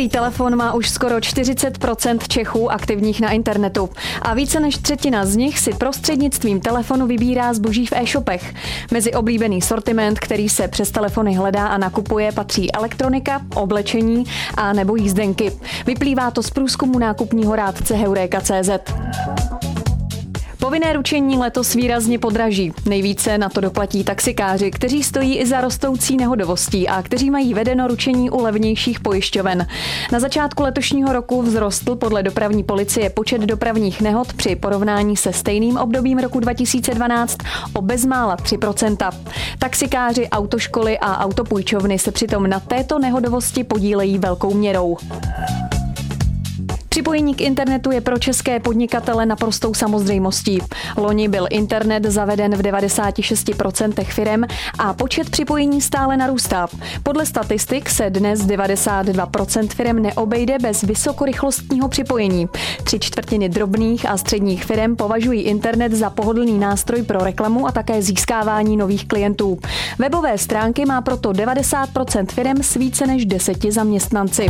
Chytrý telefon má už skoro 40% Čechů aktivních na internetu a více než třetina z nich si prostřednictvím telefonu vybírá zboží v e-shopech. Mezi oblíbený sortiment, který se přes telefony hledá a nakupuje, patří elektronika, oblečení a nebo jízdenky. Vyplývá to z průzkumu nákupního rádce Heureka.cz. Povinné ručení letos výrazně podraží. Nejvíce na to doplatí taxikáři, kteří stojí i za rostoucí nehodovostí a kteří mají vedeno ručení u levnějších pojišťoven. Na začátku letošního roku vzrostl podle dopravní policie počet dopravních nehod při porovnání se stejným obdobím roku 2012 o bezmála 3%. Taxikáři, autoškoly a autopůjčovny se přitom na této nehodovosti podílejí velkou měrou. Připojení k internetu je pro české podnikatele naprostou samozřejmostí. Loni byl internet zaveden v 96% firem a počet připojení stále narůstá. Podle statistik se dnes 92% firm neobejde bez vysokorychlostního připojení. Tři čtvrtiny drobných a středních firm považují internet za pohodlný nástroj pro reklamu a také získávání nových klientů. Webové stránky má proto 90% firm s více než deseti zaměstnanci.